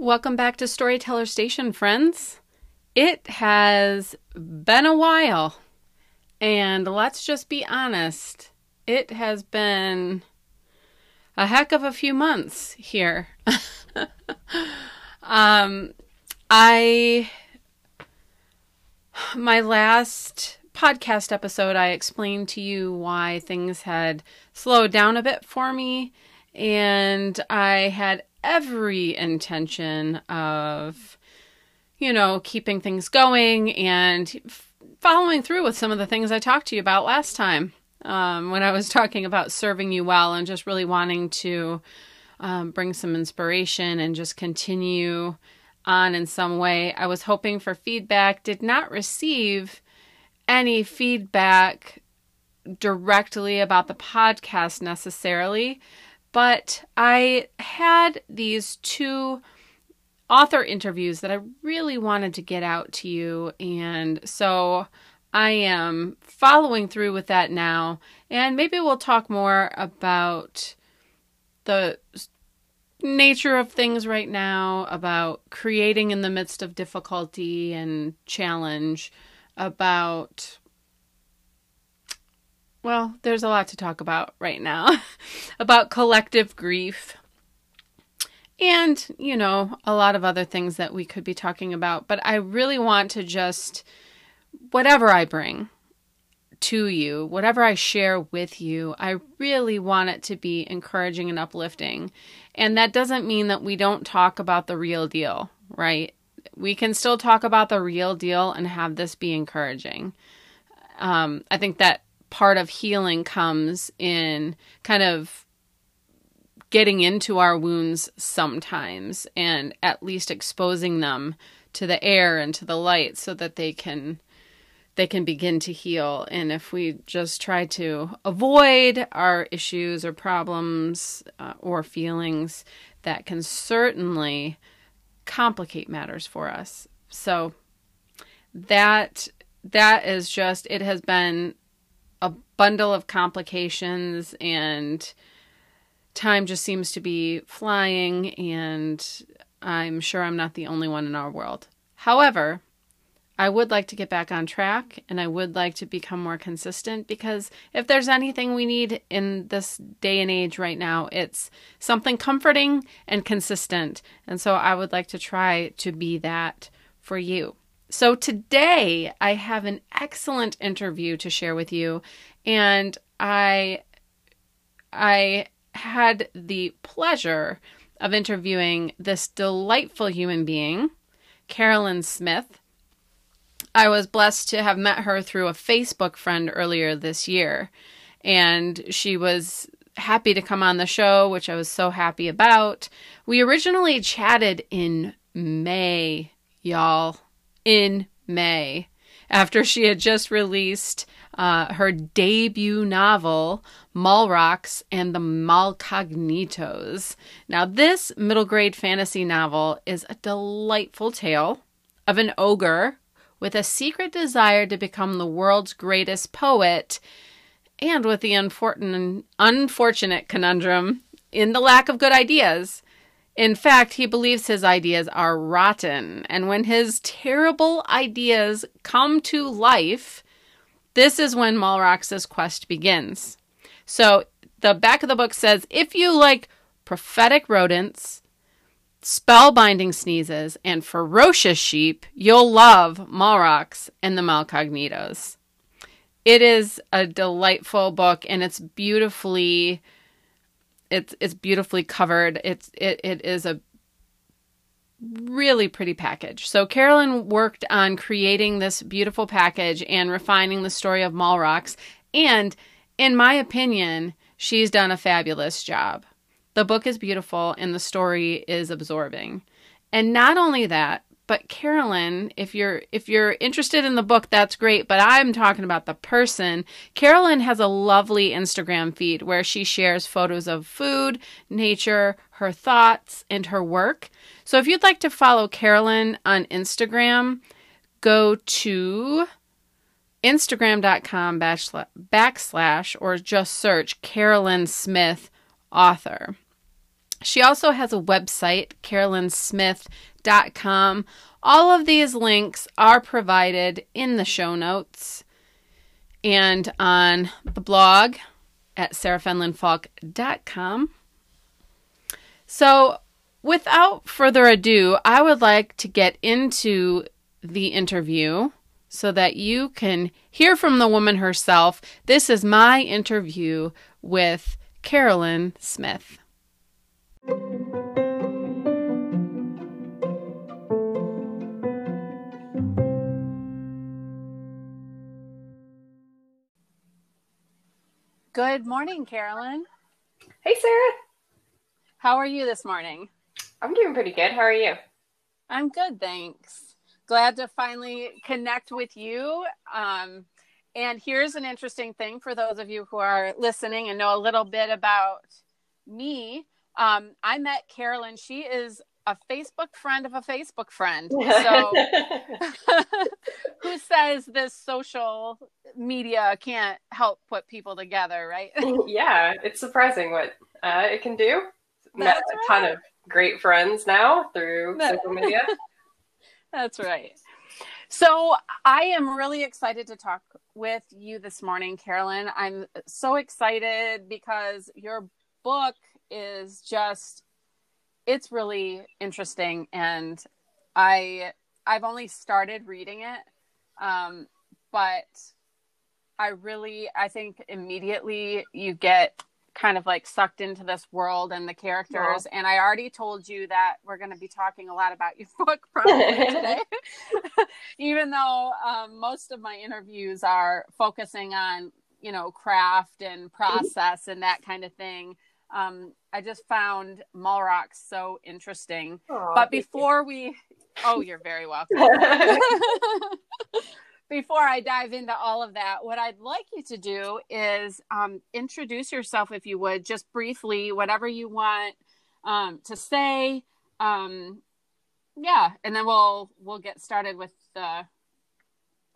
Welcome back to Storyteller Station, friends. It has been a while, and let's just be honest, it has been a heck of a few months here. um, I, my last podcast episode, I explained to you why things had slowed down a bit for me, and I had every intention of, you know, keeping things going and following through with some of the things I talked to you about last time um, when I was talking about serving you well and just really wanting to um, bring some inspiration and just continue on in some way. I was hoping for feedback, did not receive any feedback directly about the podcast necessarily, but I had these two author interviews that I really wanted to get out to you. And so I am following through with that now. And maybe we'll talk more about the nature of things right now, about creating in the midst of difficulty and challenge, about well, there's a lot to talk about right now about collective grief and, you know, a lot of other things that we could be talking about. But I really want to just, whatever I bring to you, whatever I share with you, I really want it to be encouraging and uplifting. And that doesn't mean that we don't talk about the real deal, right? We can still talk about the real deal and have this be encouraging. Um, I think that part of healing comes in kind of getting into our wounds sometimes and at least exposing them to the air and to the light so that they can they can begin to heal. And if we just try to avoid our issues or problems uh, or feelings that can certainly complicate matters for us. So that that is just it has been bundle of complications and time just seems to be flying and I'm sure I'm not the only one in our world. However, I would like to get back on track and I would like to become more consistent because if there's anything we need in this day and age right now, it's something comforting and consistent. And so I would like to try to be that for you. So today I have an excellent interview to share with you and I I had the pleasure of interviewing this delightful human being, Carolyn Smith. I was blessed to have met her through a Facebook friend earlier this year and she was happy to come on the show, which I was so happy about. We originally chatted in May, y'all in May after she had just released uh, her debut novel, Malrox and the Malcognitos. Now, this middle grade fantasy novel is a delightful tale of an ogre with a secret desire to become the world's greatest poet and with the unfortunate conundrum in the lack of good ideas in fact, he believes his ideas are rotten, and when his terrible ideas come to life, this is when Malrox's quest begins. So, the back of the book says if you like prophetic rodents, spellbinding sneezes, and ferocious sheep, you'll love Malrox and the Malcognitos. It is a delightful book and it's beautifully it's it's beautifully covered. It's it it is a really pretty package. So Carolyn worked on creating this beautiful package and refining the story of Malrox and in my opinion, she's done a fabulous job. The book is beautiful and the story is absorbing. And not only that, but Carolyn, if you're if you're interested in the book, that's great, but I'm talking about the person. Carolyn has a lovely Instagram feed where she shares photos of food, nature, her thoughts, and her work. So if you'd like to follow Carolyn on Instagram, go to instagram.com backslash or just search Carolyn Smith author. She also has a website, carolinsmith.com. All of these links are provided in the show notes and on the blog at sarahfenlonfalk.com. So, without further ado, I would like to get into the interview so that you can hear from the woman herself. This is my interview with Carolyn Smith. Good morning, Carolyn. Hey, Sarah. How are you this morning? I'm doing pretty good. How are you? I'm good, thanks. Glad to finally connect with you. Um, and here's an interesting thing for those of you who are listening and know a little bit about me. Um, I met Carolyn. She is a Facebook friend of a Facebook friend. So, who says this social media can't help put people together, right? yeah, it's surprising what uh, it can do. Met a ton of great friends now through social media. That's right. So, I am really excited to talk with you this morning, Carolyn. I'm so excited because your book is just it's really interesting. And i i've only started reading it um, but i really i think immediately you get kind of like sucked into this world and the characters. And i already told you that we're going to be talking a lot about your book probably today. Even though um, most of my interviews are focusing on you know craft and process and that kind of thing um, I just found Malrox so interesting. Aww, but before we, oh, you're very welcome. before I dive into all of that, what I'd like you to do is um, introduce yourself, if you would, just briefly, whatever you want um, to say. Um, yeah, and then we'll we'll get started with the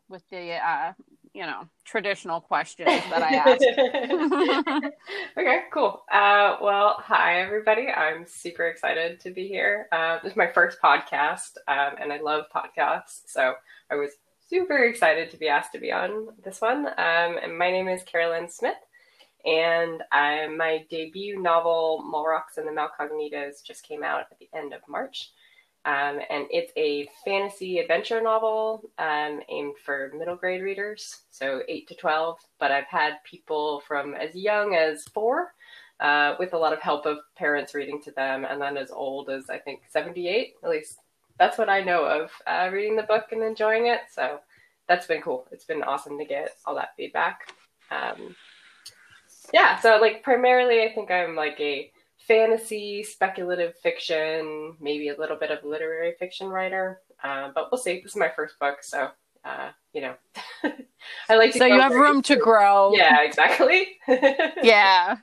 with the uh, you know traditional questions that I ask. okay, cool. Uh, well, hi everybody. I'm super excited to be here. Uh, this is my first podcast, um, and I love podcasts, so I was super excited to be asked to be on this one. Um, and my name is Carolyn Smith, and I, my debut novel, Malrox and the Malcognitos, just came out at the end of March. Um, and it's a fantasy adventure novel um, aimed for middle grade readers, so 8 to 12. But I've had people from as young as four, uh, with a lot of help of parents reading to them, and then as old as I think 78. At least that's what I know of uh, reading the book and enjoying it. So that's been cool. It's been awesome to get all that feedback. Um, yeah, so like primarily, I think I'm like a fantasy, speculative fiction, maybe a little bit of literary fiction writer. Uh, but we'll see. This is my first book, so uh, you know, I like. so you have room to grow. Yeah, exactly. yeah,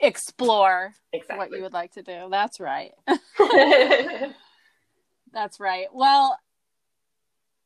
explore exactly. what you would like to do. That's right. That's right. Well,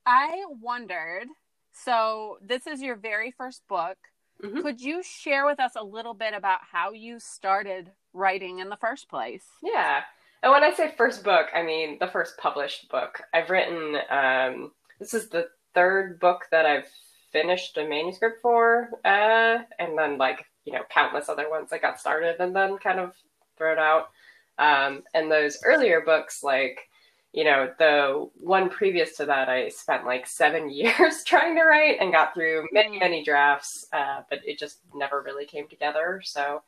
I wondered. So this is your very first book. Mm-hmm. Could you share with us a little bit about how you started writing in the first place? Yeah. And when I say first book, I mean the first published book. I've written, um, this is the third book that I've finished a manuscript for, uh, and then like, you know, countless other ones that got started and then kind of thrown out. Um, and those earlier books, like, you know, the one previous to that, I spent like seven years trying to write and got through many, mm. many drafts, uh, but it just never really came together. So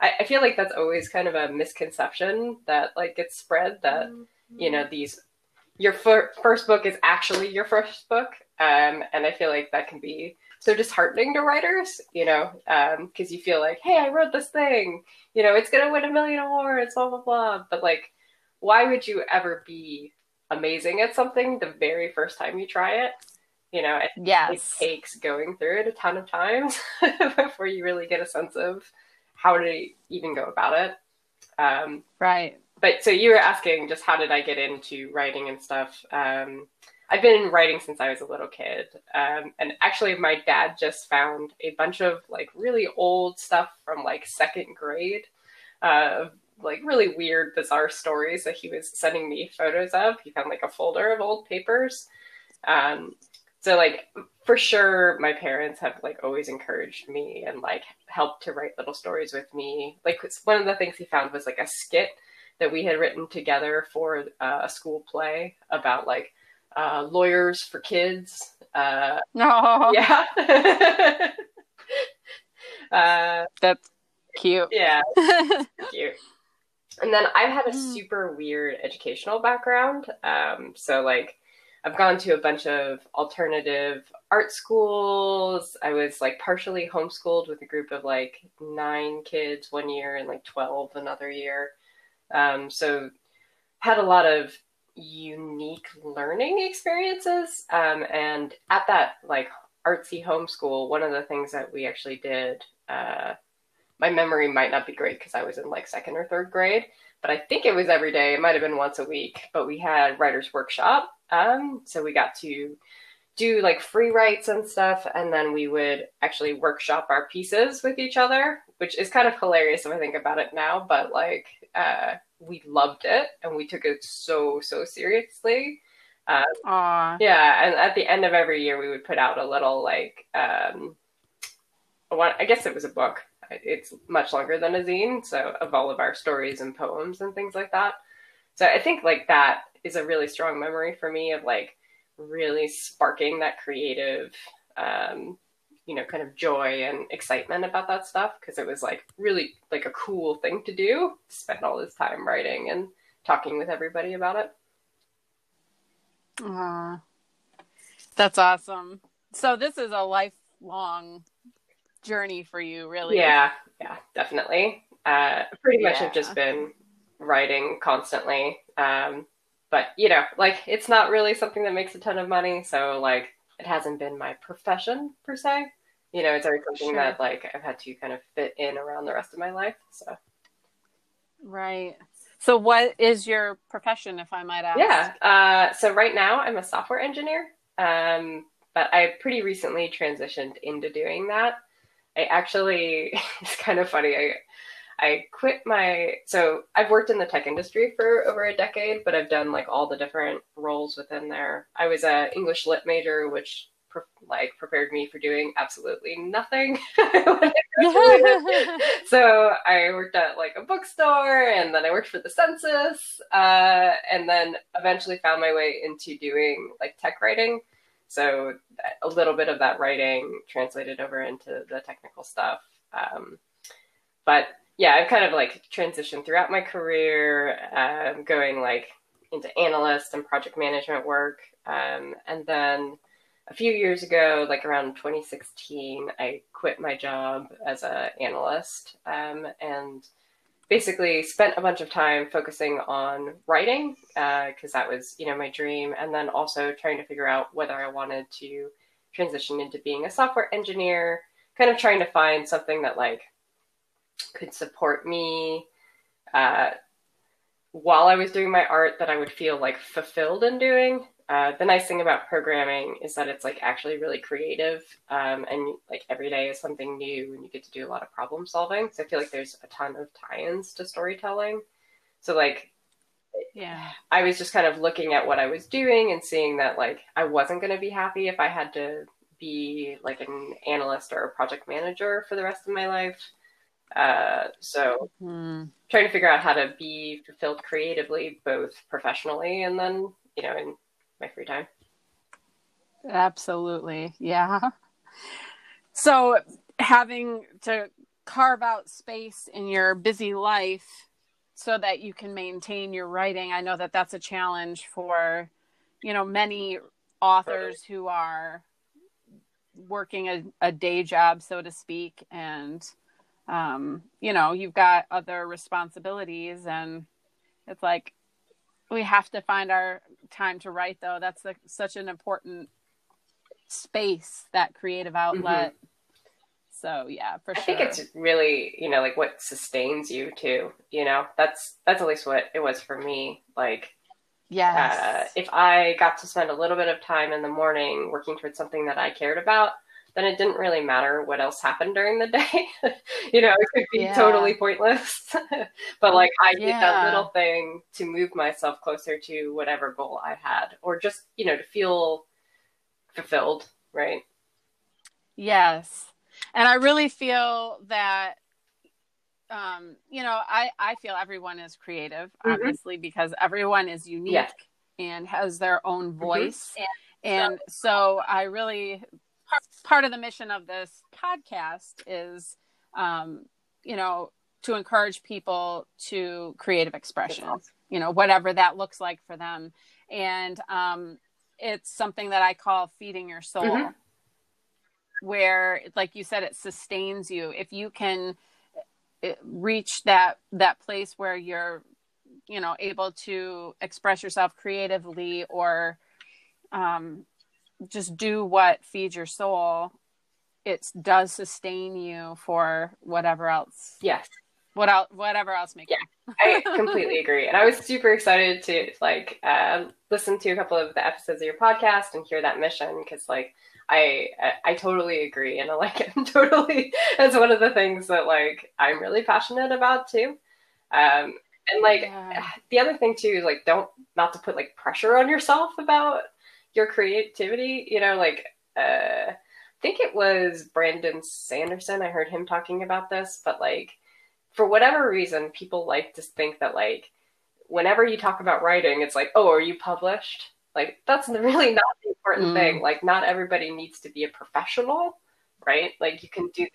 I, I, feel like that's always kind of a misconception that like gets spread that, mm-hmm. you know, these, your fir- first book is actually your first book. Um, and I feel like that can be so disheartening to writers, you know, because um, you feel like, hey, I wrote this thing, you know, it's going to win a million awards, blah, blah, blah. But like, why would you ever be amazing at something the very first time you try it? You know, it, yes. it takes going through it a ton of times before you really get a sense of how did I even go about it. Um, right. But so you were asking just how did I get into writing and stuff. Um, I've been writing since I was a little kid. Um, and actually, my dad just found a bunch of like really old stuff from like second grade uh, like really weird, bizarre stories that he was sending me photos of. He found like a folder of old papers. Um, so like for sure my parents have like always encouraged me and like helped to write little stories with me. Like one of the things he found was like a skit that we had written together for uh, a school play about like uh, lawyers for kids uh, no yeah. Uh, that's cute. yeah cute. And then i've had a hmm. super weird educational background um, so like I've gone to a bunch of alternative art schools. I was like partially homeschooled with a group of like nine kids one year and like 12 another year. Um, so had a lot of unique learning experiences. Um, and at that like artsy homeschool, one of the things that we actually did, uh, my memory might not be great because I was in like second or third grade, but I think it was every day. It might have been once a week, but we had writer's workshop um, so we got to do like free writes and stuff, and then we would actually workshop our pieces with each other, which is kind of hilarious if I think about it now. But like, uh, we loved it and we took it so so seriously. Uh, yeah, and at the end of every year, we would put out a little like, um, one, I guess it was a book. It's much longer than a zine, so of all of our stories and poems and things like that. So I think like that is a really strong memory for me of like really sparking that creative um, you know kind of joy and excitement about that stuff because it was like really like a cool thing to do spend all this time writing and talking with everybody about it Aww. that's awesome so this is a lifelong journey for you really yeah yeah definitely uh, pretty much have just been writing constantly um, but you know, like it's not really something that makes a ton of money, so like it hasn't been my profession per se. You know, it's always something sure. that like I've had to kind of fit in around the rest of my life. So Right. So what is your profession if I might ask? Yeah. Uh, so right now I'm a software engineer. Um, but I pretty recently transitioned into doing that. I actually it's kind of funny. I I quit my so I've worked in the tech industry for over a decade, but I've done like all the different roles within there. I was a English lit major, which pre- like prepared me for doing absolutely nothing. so I worked at like a bookstore, and then I worked for the census, uh, and then eventually found my way into doing like tech writing. So a little bit of that writing translated over into the technical stuff. Um, but yeah, I've kind of like transitioned throughout my career, um, going like into analyst and project management work. Um, and then a few years ago, like around 2016, I quit my job as an analyst um, and basically spent a bunch of time focusing on writing because uh, that was, you know, my dream. And then also trying to figure out whether I wanted to transition into being a software engineer, kind of trying to find something that like could support me uh, while I was doing my art that I would feel like fulfilled in doing. Uh, the nice thing about programming is that it's like actually really creative um, and like every day is something new and you get to do a lot of problem solving. So I feel like there's a ton of tie ins to storytelling. So, like, yeah, I was just kind of looking at what I was doing and seeing that like I wasn't going to be happy if I had to be like an analyst or a project manager for the rest of my life. Uh, so mm. trying to figure out how to be fulfilled creatively, both professionally and then, you know, in my free time. Absolutely. Yeah. So having to carve out space in your busy life so that you can maintain your writing, I know that that's a challenge for, you know, many authors who are working a, a day job, so to speak, and um, you know, you've got other responsibilities and it's like we have to find our time to write though. That's the, such an important space, that creative outlet. Mm-hmm. So yeah, for I sure. I think it's really, you know, like what sustains you too. You know, that's that's at least what it was for me. Like, yeah, uh, if I got to spend a little bit of time in the morning working towards something that I cared about, then it didn't really matter what else happened during the day. you know, it could be Yeah. totally pointless. but like I did that little thing to move myself closer to whatever goal I had, or just, you know, to feel fulfilled, right? Yes. And I really feel that um, you know, I I feel everyone is creative, Mhm. obviously, because everyone is unique Yeah. and has their own Mm-hmm. voice. And so I really part of the mission of this podcast is um, you know, to encourage people to creative expression you know whatever that looks like for them. And um it's something that i call feeding your soul Mhm. where like you said it sustains you. If you can uh, reach that that place where you're you know able to express yourself creatively or um just do what feeds your soul it does sustain you for whatever else Yes. what else whatever else may come. I completely agree. And I was super excited to like uh, listen to a couple of the episodes of your podcast and hear that mission because like I, I I totally agree and I like it totally. It's one of the things that like I'm really passionate about too. Um, and like Yeah. the other thing too is like don't not to put like pressure on yourself about your creativity. You know, like uh, I think it was Brandon Sanderson. I heard him talking about this, but like for whatever reason, people like to think that like whenever you talk about writing, it's like, oh, are you published? Like that's really not the important Mm. thing. Like not everybody needs to be a professional, right? Like you can do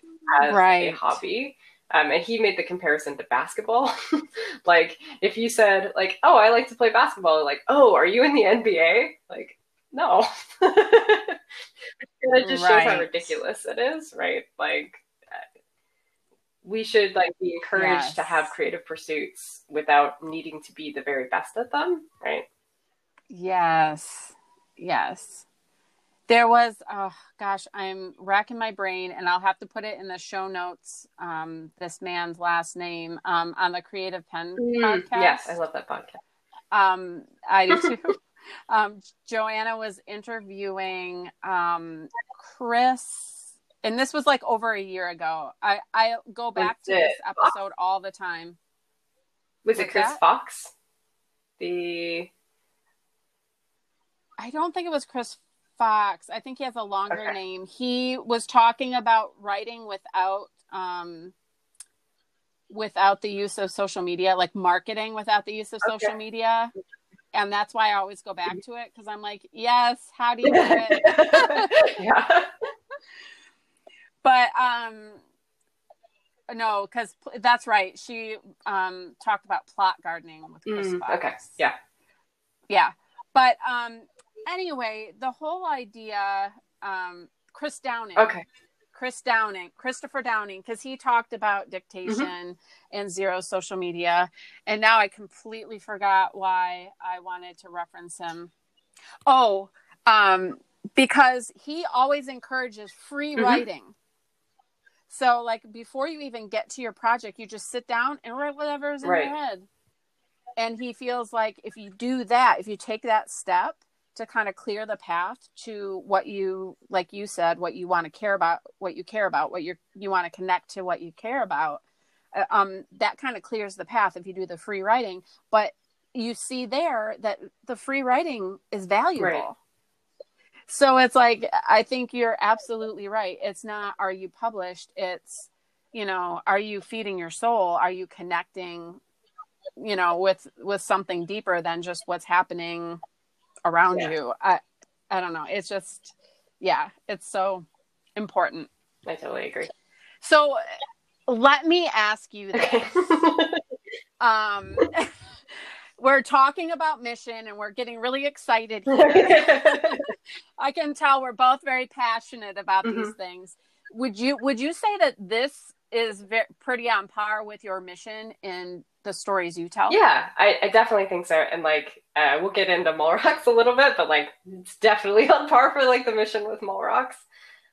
as Right. a hobby. Um, and he made the comparison to basketball. like if you said like, oh, I like to play basketball, like, oh, are you in the NBA? Like, no. it just shows how ridiculous it is, right? Like uh, we should like be encouraged to have creative pursuits without needing to be the very best at them, right? Yes. Yes. There was, oh gosh, I'm racking my brain and I'll have to put it in the show notes. Um, this man's last name um, on the Creative Penn podcast. Mm, Yes, I love that podcast. Um, I do too. Um, Joanna was interviewing um, Chris, and this was like over a year ago. I, I go back to this episode all the time. Was it Chris that? Fox? The I don't think it was Chris Fox. I think he has a longer Okay. name. He was talking about writing without um without the use of social media, like marketing without the use of social Okay. media. And that's why I always go back to it because I'm like, yes, how do you do it? yeah. but um no, because that's right. She um talked about plot gardening with Chris Mm, Fox. okay. Yeah. yeah but um anyway the whole idea um chris downing Okay. Chris downing christopher downing because he talked about dictation Mm-hmm. and zero social media and now i completely forgot why i wanted to reference him oh um because he always encourages free Mhm. writing so like before you even get to your project you just sit down and write whatever's in Right. your head and he feels like if you do that if you take that step to kind of clear the path to what you like you said what you want to care about what you care about what you you want to connect to what you care about uh, um that kind of clears the path if you do the free writing. But you see there that the free writing is valuable. Right. so it's like i think you're absolutely right. It's not are you published? It's you know are you feeding your soul? Are you connecting you know with with something deeper than just what's happening around Yeah. you. I i don't know. It's just yeah it's so important. I totally agree. so let me ask you this. Um we're talking about mission and we're getting really excited here. I can tell we're both very passionate about these Mhm. things. Would you would you say that this is ve- pretty on par with your mission in the stories you tell Yeah, I, I definitely think so. And like, uh, we'll get into Malrox a little bit, but like, it's definitely on par for like the mission with Malrox.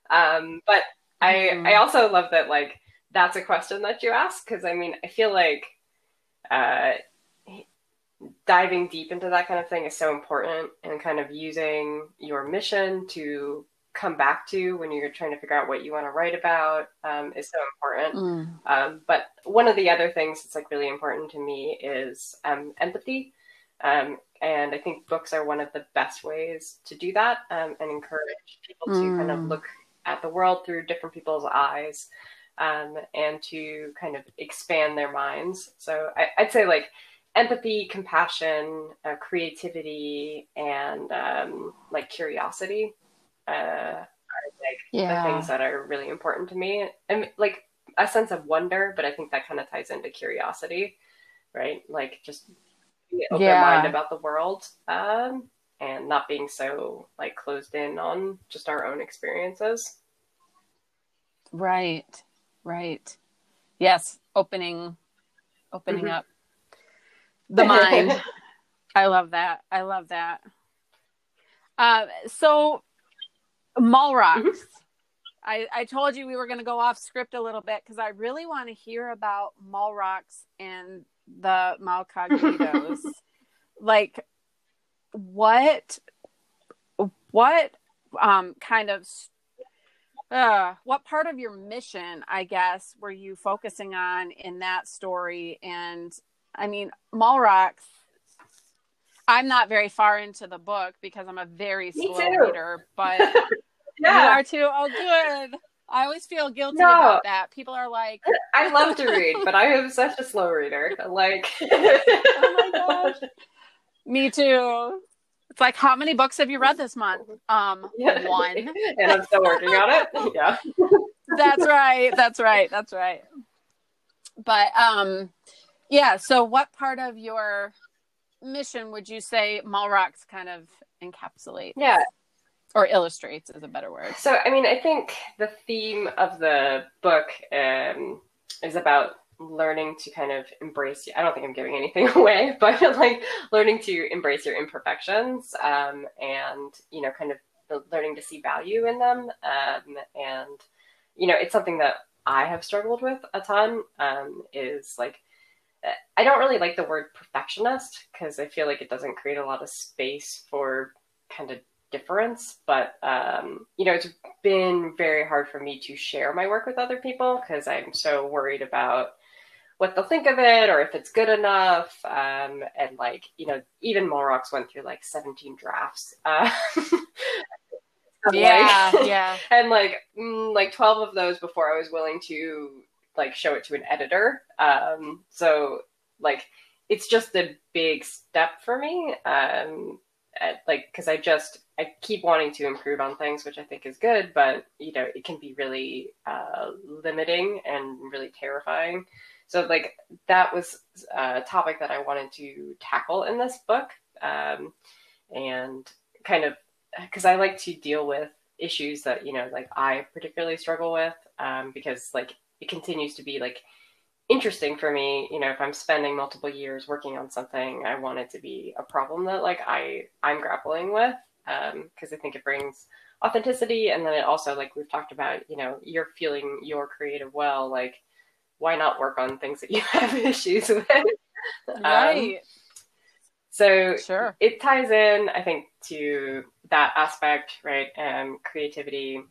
Um, but I Mhm. I also love that like that's a question that you ask because I mean I feel like uh, diving deep into that kind of thing is so important and kind of using your mission to come back to when you're trying to figure out what you want to write about um, is so important. Mm. Um, but one of the other things that's like really important to me is um, empathy. Um, and I think books are one of the best ways to do that um, and encourage people to kind of Mm. look at the world through different people's eyes um, and to kind of expand their minds. So I, I'd say like empathy, compassion, uh, creativity, and um, like curiosity uh, are like the things that are really important to me. And like a sense of wonder, but I think that kind of ties into curiosity, right? Like just open Yeah. mind about the world um, and not being so like closed in on just our own experiences. Right. Right. Yes. Opening, opening Mhm. up the mind. I love that. I love that. Uh, so, Malrox. Mhm. I, I told you we were going to go off script a little bit because I really want to hear about Malrox and the Malcognitos. like, what, what, um, kind of, uh, what part of your mission, I guess, were you focusing on in that story? And I mean, Malrox. I'm not very far into the book because I'm a very slow reader, but you are too. Oh, good. I always feel guilty No. about that. People are like, I love to read, but I am such a slow reader. Like, "Oh my gosh, me too." It's like, how many books have you read this month? Um, Yeah. one. and I'm still working on it. Yeah. That's right. That's right. That's right. But um, yeah. So, what part of your mission would you say Malrox kind of encapsulates? Yeah. or illustrates is a better word. So, I mean, I think the theme of the book um, is about learning to kind of embrace. I don't think I'm giving anything away, but like learning to embrace your imperfections um, and, you know, kind of learning to see value in them. Um, and, you know, it's something that I have struggled with a ton um, is like, I don't really like the word perfectionist because I feel like it doesn't create a lot of space for kind of difference. But, um, you know, it's been very hard for me to share my work with other people because I'm so worried about what they'll think of it or if it's good enough. Um, and like, you know, even Malrox went through like 17 drafts. Uh, Yeah, like- yeah. and like mm, like 12 of those before I was willing to like show it to an editor. Um, so like it's just a big step for me. Um, at, like because I just I keep wanting to improve on things, which I think is good, but you know it can be really uh, limiting and really terrifying. So like that was a topic that I wanted to tackle in this book, um, and kind of because I like to deal with issues that you know like I particularly struggle with um, because like it continues to be like interesting for me you know if i'm spending multiple years working on something i want it to be a problem that like i i'm grappling with because i think it brings authenticity and then it also like we've talked about you know you're feeling your creative well like why not work on things that you have issues with Um, Right. so Sure. it ties in, I think, to that aspect, right? Um, creativity.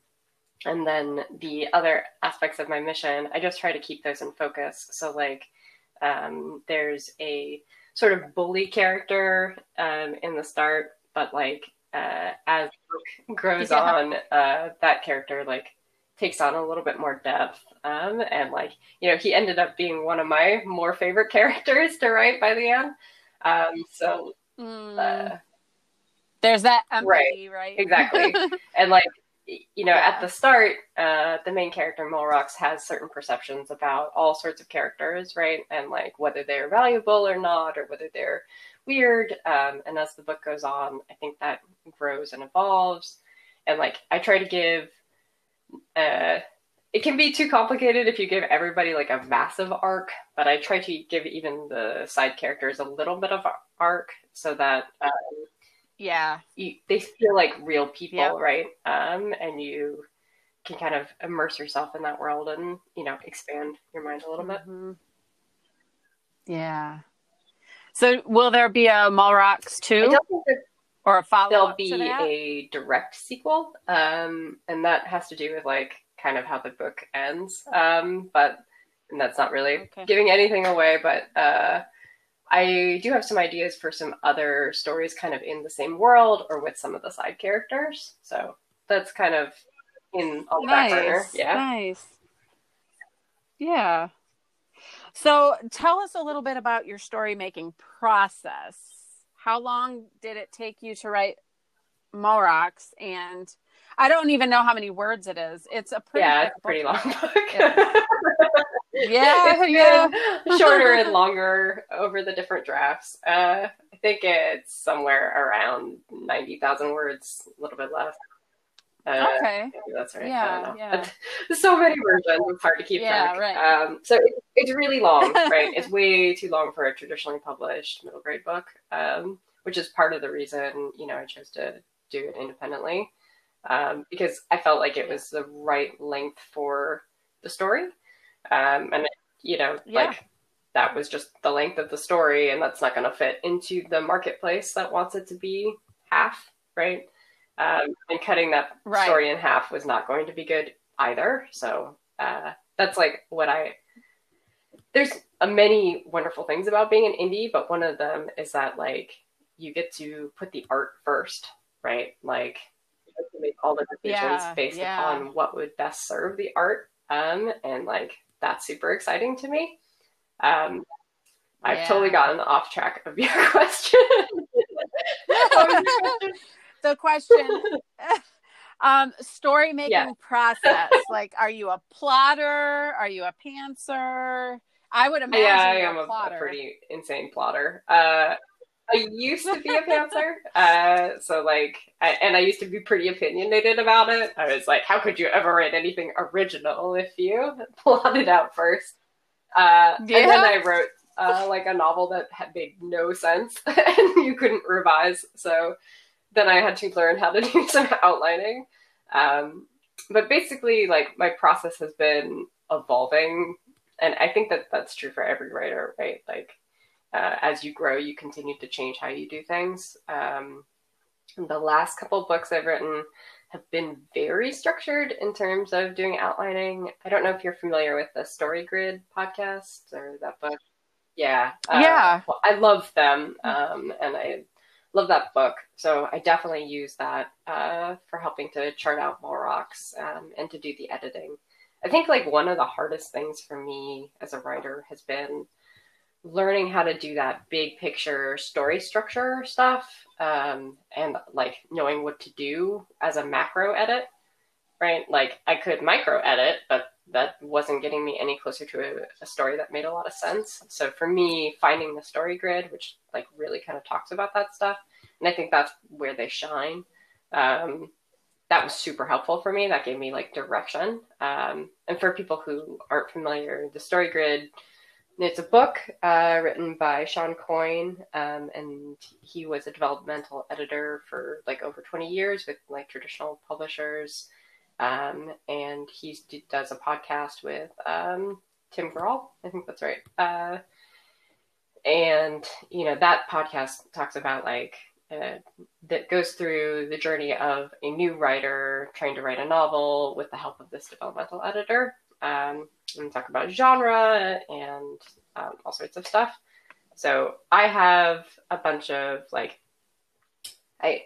And then the other aspects of my mission, I just try to keep those in focus. So, like, um, there's a sort of bully character um, in the start, but like uh, as book grows Yeah. on, uh, that character like takes on a little bit more depth. Um, and like, you know, he ended up being one of my more favorite characters to write by the end. Um, so Mm. uh, There's that empathy, right? exactly. and like you know, at the start, uh, the main character Malrox has certain perceptions about all sorts of characters, right? And like whether they're valuable or not, or whether they're weird. Um, and as the book goes on, I think that grows and evolves. And like I try to give, uh, it can be too complicated if you give everybody like a massive arc, but I try to give even the side characters a little bit of arc so that. Uh, yeah. you, they feel like real people, Yep. right? Um, and you can kind of immerse yourself in that world and you know expand your mind a little bit. Mhm. Yeah. So will there be a Malrox I too? don't think that or a follow up. There'll be a direct sequel, um, and that has to do with like kind of how the book ends. Um, but and that's not really Okay. giving anything away. But uh, I do have some ideas for some other stories, kind of in the same world or with some of the side characters. So that's kind of in on the back burner. Nice. Yeah. Nice. Yeah. So tell us a little bit about your story making process. How long did it take you to write Malrox? And I don't even know how many words it is. It's a pretty yeah, it's a pretty book. long book. Yeah. Yeah, It's yeah. been shorter and longer over the different drafts. Uh, I think it's somewhere around 90,000 words, a little bit less. Uh, Okay. maybe that's right. Yeah, yeah. There's so many versions, it's hard to keep Yeah, track. right. Um, so it, it's really long, right? It's way too long for a traditionally published middle grade book, um, which is part of the reason, you know, I chose to do it independently um, because I felt like it was the right length for the story. Um, and, you know, Yeah. like that was just the length of the story, and that's not going to fit into the marketplace that wants it to be half, right? Um, and cutting that Right. story in half was not going to be good either. So uh, that's like what I. There's many wonderful things about being an indie, but one of them is that like you get to put the art first, right? Like you have to make all the decisions Yeah, based yeah. upon what would best serve the art, um, and like that's super exciting to me. Um, I've Yeah. totally gotten off track of your question. What was your question? the question um story making Yeah. process like are you a plotter are you a pantser i would imagine yeah, I am a a pretty insane plotter. Uh, I used to be a pantser, uh, so like, I, and I used to be pretty opinionated about it. I was like, how could you ever write anything original if you plot it out first? Uh, And then I wrote uh, like a novel that had made no sense and you couldn't revise. So then I had to learn how to do some outlining. Um, but basically, like my process has been evolving, and I think that that's true for every writer, right? Like uh, as you grow, you continue to change how you do things. Um, the last couple books I've written have been very structured in terms of doing outlining. I don't know if you're familiar with the Story Grid podcast or that book. Yeah. Uh, Yeah. Well, I love them, um, and I love that book. So I definitely use that uh, for helping to chart out Malrox um, and to do the editing. I think like one of the hardest things for me as a writer has been learning how to do that big picture story structure stuff um, and like knowing what to do as a macro edit right? Like i could micro edit but that wasn't getting me any closer to a, a story that made a lot of sense. So for me finding the story grid which like really kind of talks about that stuff and i think that's where they shine um, that was super helpful for me. That gave me like direction. Um, and for people who aren't familiar the story grid it's a book uh, written by Shawn Coyne, um, and he was a developmental editor for like over 20 years with like traditional publishers. Um, and he does a podcast with um, Tim Grahl, I think that's right. Uh, and you know that podcast talks about like uh, that goes through the journey of a new writer trying to write a novel with the help of this developmental editor. Um, and talk about genre and um, all sorts of stuff. So I have a bunch of like, I,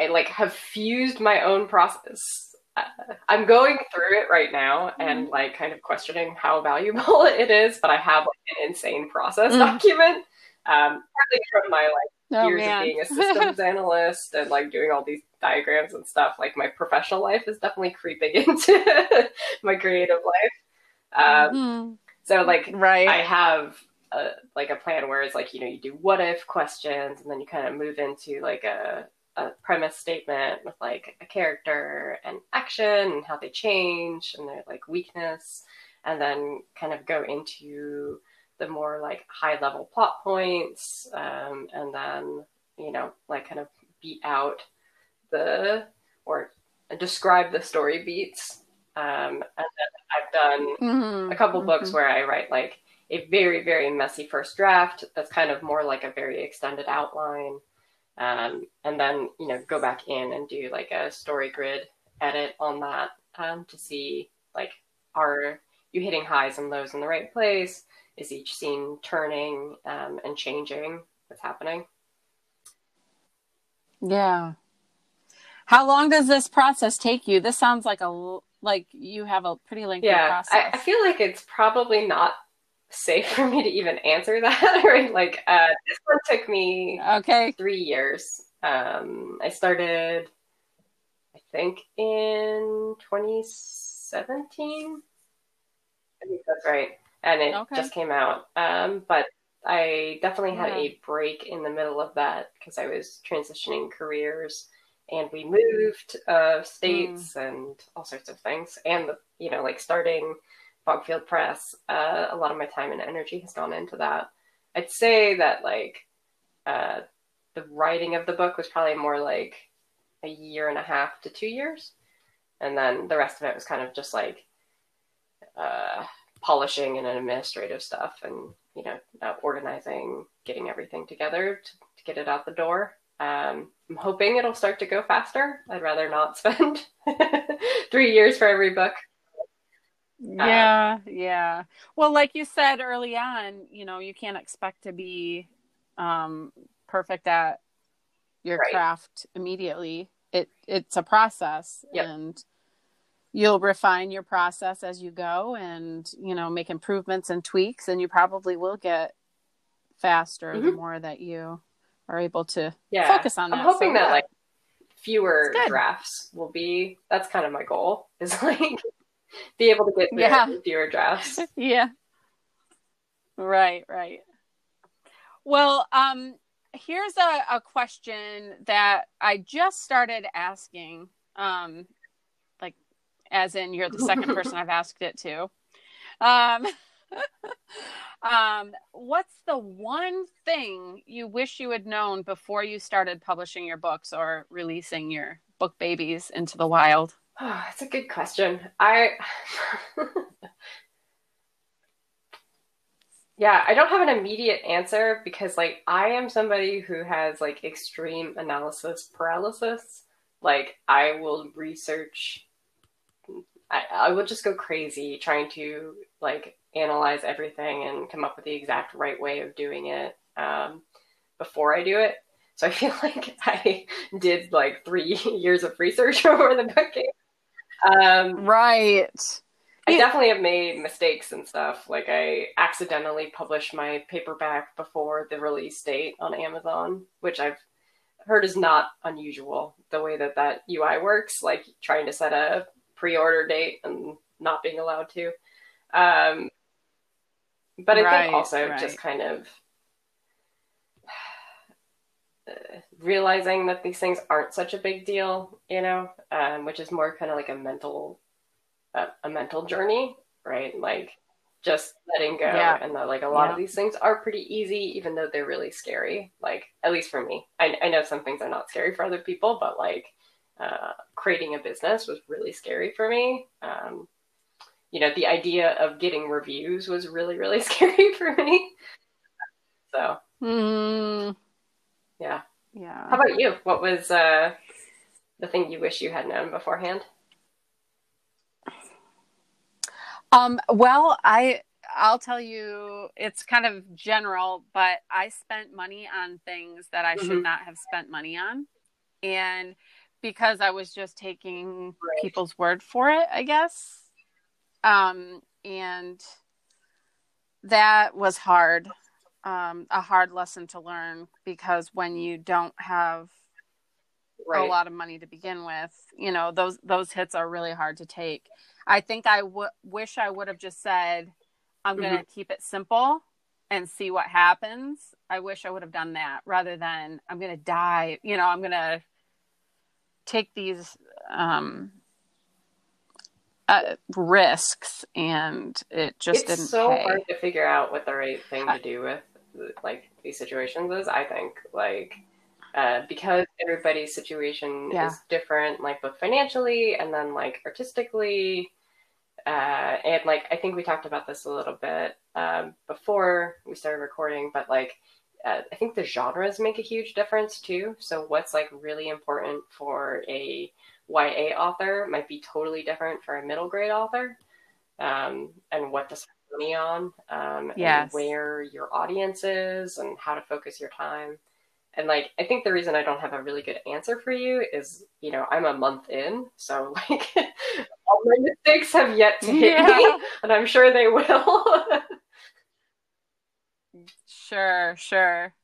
I like have fused my own process. Uh, I'm going through it right now and like kind of questioning how valuable it is, but I have like an insane process Mhm. document. Um, partly from my like oh years man of being a systems analyst and like doing all these diagrams and stuff, like my professional life is definitely creeping into my creative life. Um, Mhm. so like right I have a, like a plan where it's like you know you do what if questions and then you kind of move into like a a premise statement with like a character and action and how they change and their like weakness and then kind of go into the more like high level plot points um, and then you know like kind of beat out the or describe the story beats um, and then I've done Mhm. a couple Mhm. books where I write like a very, very messy first draft that's kind of more like a very extended outline. um, and then you know go back in and do like a story grid edit on that um, to see like are you hitting highs and lows in the right place is each scene turning um, and changing what's happening yeah how long does this process take you this sounds like a like you have a pretty lengthy yeah, process. I, I feel like it's probably not safe for me to even answer that right? Like uh, this one took me okay. three years. Um, i started i think in 2017 i think that's right. And it Okay. just came out. Um, but i definitely had Yeah. a break in the middle of that because i was transitioning careers and we moved uh, states Hmm. and all sorts of things and the, you know like starting Bogfield Press, uh, a lot of my time and energy has gone into that. I'd say that like uh, the writing of the book was probably more like a year and a half to two years, and then the rest of it was kind of just like uh, polishing and administrative stuff, and you know uh, organizing, getting everything together to, to get it out the door. Um, I'm hoping it'll start to go faster. I'd rather not spend three years for every book. Yeah, yeah. Well, like you said early on, you know, you can't expect to be um, perfect at your Right. craft immediately. It it's a process, Yep. and you'll refine your process as you go, and you know, make improvements and tweaks, and you probably will get faster the Mhm. more that you are able to Yeah, focus on that. I'm hoping So, that yeah. like fewer drafts will be. That's kind of my goal. Is like be able to get Yeah. fewer drafts. yeah right right well um here's a, a question that i just started asking um like as in you're the second person i've asked it to um um what's the one thing you wish you had known before you started publishing your books or releasing your book babies into the wild Oh, that's a good question. I Yeah, I don't have an immediate answer because like I am somebody who has like extreme analysis paralysis. Like I will research I, I will just go crazy trying to like analyze everything and come up with the exact right way of doing it um, before I do it. So I feel like I did like three years of research before the book came. Um, right I Yeah. definitely have made mistakes and stuff. Like I accidentally published my paperback before the release date on Amazon, which I've heard is not unusual. The way that that UI works, like trying to set a pre-order date and not being allowed to. Um, but I Right, think also right. just kind of uh, realizing that these things aren't such a big deal, you know, um, which is more kind of like a mental a, a mental journey, right? Like just letting go, Yeah. and that like a lot of these things are pretty easy, even though they're really scary. Like at least for me, I, I know some things are not scary for other people, but like uh, creating a business was really scary for me. Um, you know, the idea of getting reviews was really really scary for me. So Hmm. yeah, yeah how about you? What was uh, the thing you wish you had known beforehand? Um, well, I I'll tell you, it's kind of general, but I spent money on things that I should Mhm. not have spent money on, and because I was just taking Right. people's word for it, I guess. Um, and that was hard, um, a hard lesson to learn because when you don't have Right. a lot of money to begin with you know those those hits are really hard to take. I think i w- wish i would have just said i'm going to keep it simple and see what happens. I wish i would have done that rather than i'm going to die you know i'm going to take these um uh, risks and it just it's didn't so pay. hard to figure out what the right thing to do with like these situations is i think like uh, because everybody's situation Yeah. is different like both financially and then like artistically uh, and like i think we talked about this a little bit um, before we started recording but like uh, I think the genres make a huge difference too. So what's like really important for a YA author might be totally different for a middle grade author, um, and what to spend money on, um, Yes. and where your audience is, and how to focus your time. And like, I think the reason I don't have a really good answer for you is, you know, I'm a month in, so like, all my mistakes have yet to hit Yeah. me, and I'm sure they will. Sure, sure.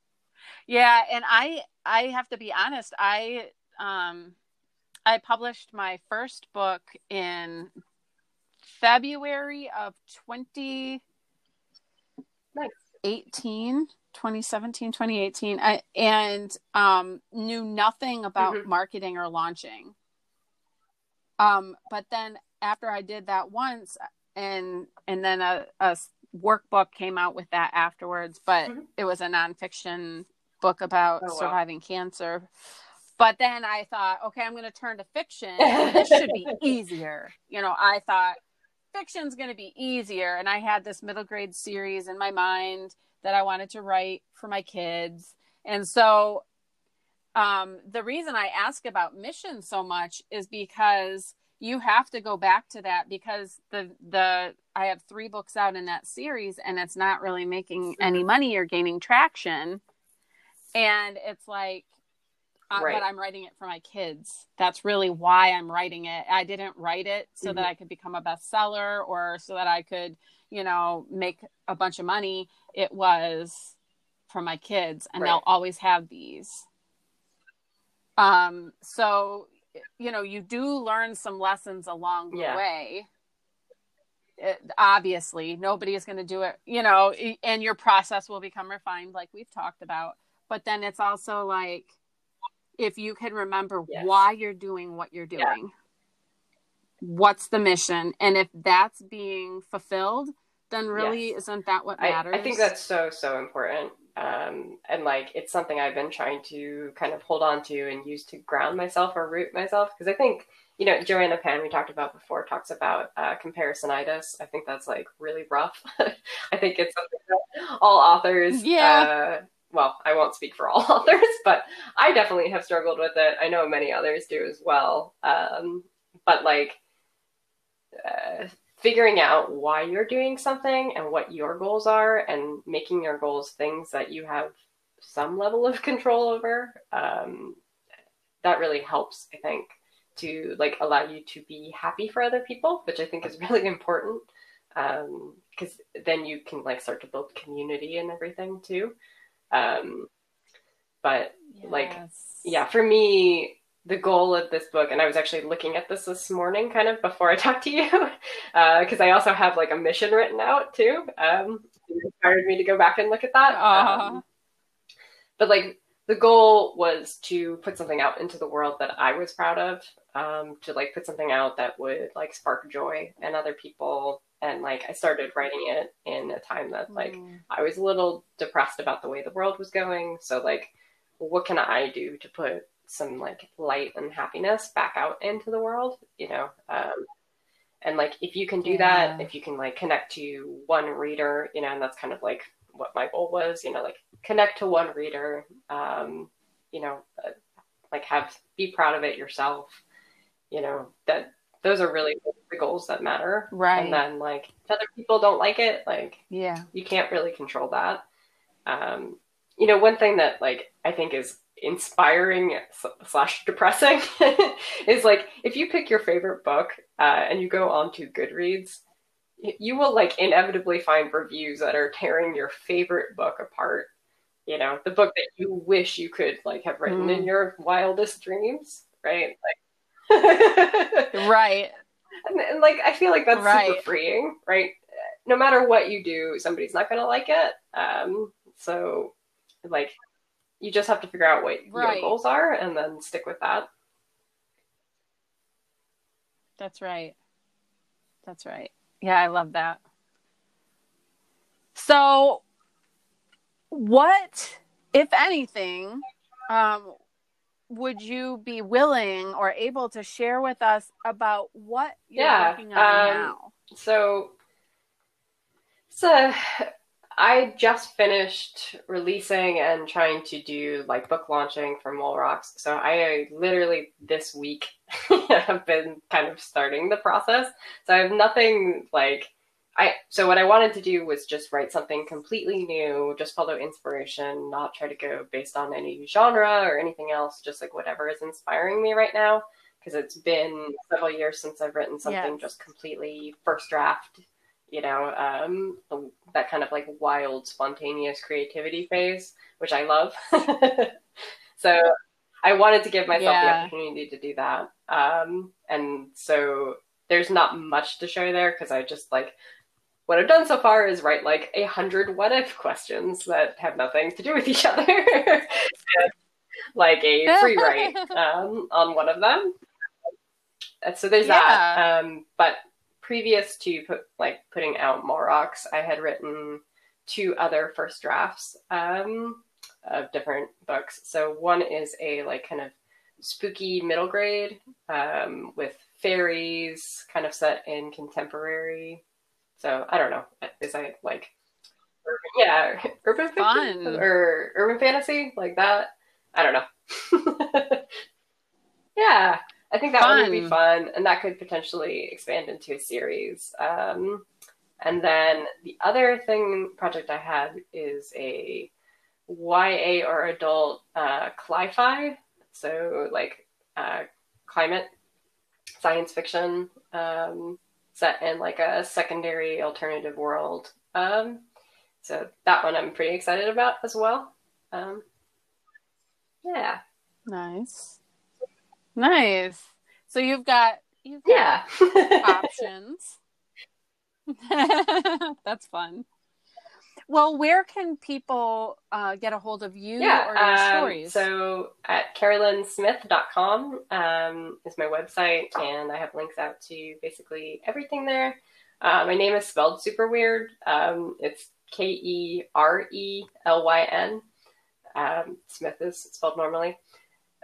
Yeah, and I I have to be honest, I um I published my first book in February of 2018, 2017, 2018. I and um knew nothing about Mhm. marketing or launching. Um but then after I did that once and and then a, a workbook came out with that afterwards, but Mhm. it was a nonfiction book about Oh, wow. surviving cancer. But then I thought, okay, I'm going to turn to fiction. this should be easier. You know, I thought fiction's going to be easier. And I had this middle grade series in my mind that I wanted to write for my kids. And so um, the reason I ask about mission so much is because you have to go back to that because the the I have three books out in that series and it's not really making any money or gaining traction. And it's like Right. but I'm writing it for my kids. That's really why I'm writing it. I didn't write it so that Mhm. I could become a bestseller or so that I could, you know, make a bunch of money. It was for my kids and Right. they'll always have these. Um so you know, you do learn some lessons along the Yeah. way. It, obviously, nobody is going to do it, you know, and your process will become refined like we've talked about. But then it's also like if you can remember Yes. why you're doing what you're Yeah. doing. What's the mission? And if that's being fulfilled, then really Yes. isn't that what I, matters? I think that's so so important um, and like it's something i've been trying to kind of hold on to and use to ground myself or root myself because i think you know Joanna Penn we talked about before talks about uh, comparisonitis i think that's like really rough i think it's something that all authors Yeah. uh, well i won't speak for all authors but i definitely have struggled with it. I know many others do as well. Um, but like uh, figuring out why you're doing something and what your goals are and making your goals things that you have some level of control over um, that really helps i think to like allow you to be happy for other people which i think is really important because then you can like start to build community and everything too um, but like, yeah, for me, the goal of this book, and I was actually looking at this this morning, kind of before I talked to you, because I also have like a mission written out too. Um, it inspired me to go back and look at that. Um, but like the goal was to put something out into the world that I was proud of, um, to like put something out that would like spark joy in other people. And like I started writing it in a time that like Mm. I was a little depressed about the way the world was going. So like, what can I do to put some like light and happiness back out into the world? You know, um, and like if you can do that, if you can like connect to one reader, you know, and that's kind of like what my goal was. You know, like connect to one reader. Um, you know, uh, like have be proud of it yourself. You know that those are really the goals that matter. Right. And then like if other people don't like it, like yeah. you can't really control that. Um, you know, one thing that like I think is inspiring slash depressing is like if you pick your favorite book uh, and you go on to Goodreads, you will like inevitably find reviews that are tearing your favorite book apart. You know, the book that you wish you could like have written in Mm. your wildest dreams, right? Like. Right. And, and like I feel like that's super freeing, right? No matter what you do, somebody's not gonna like it. Um, so like you just have to figure out what Right. your goals are and then stick with that. That's right. That's right. Yeah, I love that. So, what, if anything, um, would you be willing or able to share with us about what you're Yeah, working on um, now? So so I just finished releasing and trying to do like book launching for Malrox. So I literally this week have been kind of starting the process. So I have nothing like I so what I wanted to do was just write something completely new, just follow inspiration, not try to go based on any genre or anything else, just like whatever is inspiring me right now. Because it's been several years since I've written something just completely first draft, you know, um, that kind of like wild, spontaneous creativity phase, which I love. so I wanted to give myself yeah. the opportunity to do that. Um, and so there's not much to show there because I just like what I've done so far is write like a hundred what if questions that have nothing to do with each other. like a free write um, on one of them. So there's yeah. that. Um, but previous to put, like putting out Rocks, I had written two other first drafts um, of different books. So one is a like kind of spooky middle grade um, with fairies, kind of set in contemporary so I don't know. Is I like, yeah, urban fiction or urban fantasy like that? I don't know. yeah, I think that fun. would be fun, and that could potentially expand into a series. Um, and then the other thing project I had is a YA or adult uh, cli-fi, so like uh, climate science fiction um, set in like a secondary alternative world. Um, so that one I'm pretty excited about as well. Um, yeah. Nice. Nice. So you've got you've got yeah. options. That's fun. Well, where can people uh, get a hold of you yeah, or your um, stories? So at kerelynsmith.com um, is my website, and I have links out to basically everything there. Uh, my name is spelled super weird. Um, it's K E R E L Y N. Um, Smith is spelled normally.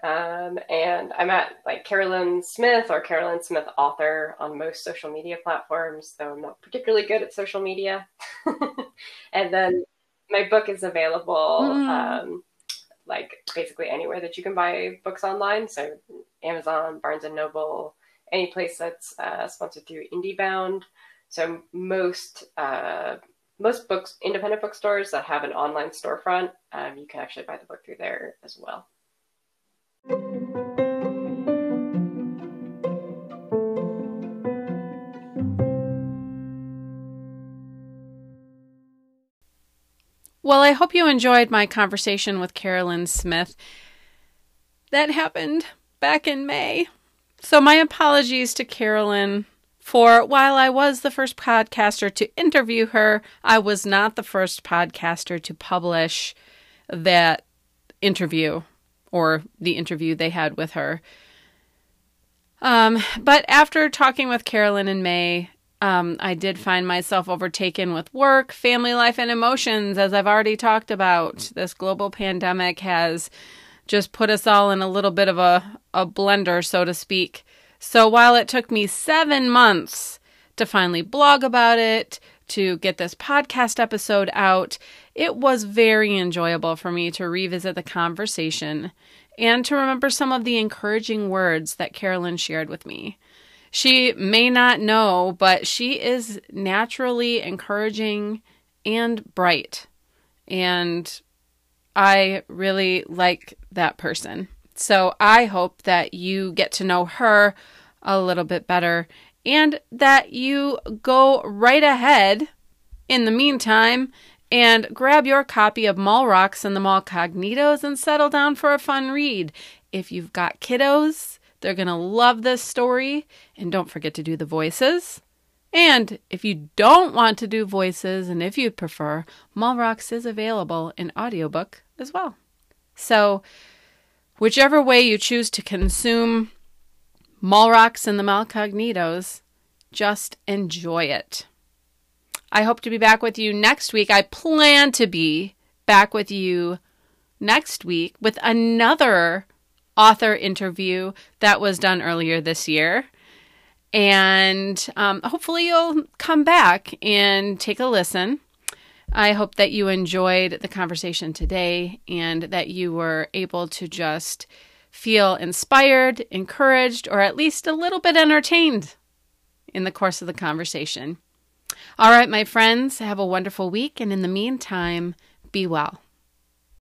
Um, and I'm at like Kerelyn Smith or Kerelyn Smith author on most social media platforms, though I'm not particularly good at social media. and then my book is available mm. um, like basically anywhere that you can buy books online. So Amazon, Barnes and Noble, any place that's uh, sponsored through IndieBound. So most uh, most books, independent bookstores that have an online storefront, um, you can actually buy the book through there as well. Well, I hope you enjoyed my conversation with Kerelyn Smith. That happened back in May. So, my apologies to Kerelyn for while I was the first podcaster to interview her, I was not the first podcaster to publish that interview or the interview they had with her. Um, but after talking with Kerelyn in May, um, I did find myself overtaken with work, family life, and emotions, as I've already talked about. This global pandemic has just put us all in a little bit of a, a blender, so to speak. So while it took me seven months to finally blog about it, to get this podcast episode out, it was very enjoyable for me to revisit the conversation and to remember some of the encouraging words that Kerelyn shared with me. She may not know, but she is naturally encouraging and bright. And I really like that person. So I hope that you get to know her a little bit better and that you go right ahead in the meantime and grab your copy of Malrox and the Malcognitos and settle down for a fun read. If you've got kiddos, they're going to love this story. And don't forget to do the voices. And if you don't want to do voices and if you'd prefer, Malrox is available in audiobook as well. So, whichever way you choose to consume Malrox and the Malcognitos, just enjoy it. I hope to be back with you next week. I plan to be back with you next week with another author interview that was done earlier this year. And um, hopefully, you'll come back and take a listen. I hope that you enjoyed the conversation today and that you were able to just feel inspired, encouraged, or at least a little bit entertained in the course of the conversation. All right, my friends, have a wonderful week. And in the meantime, be well.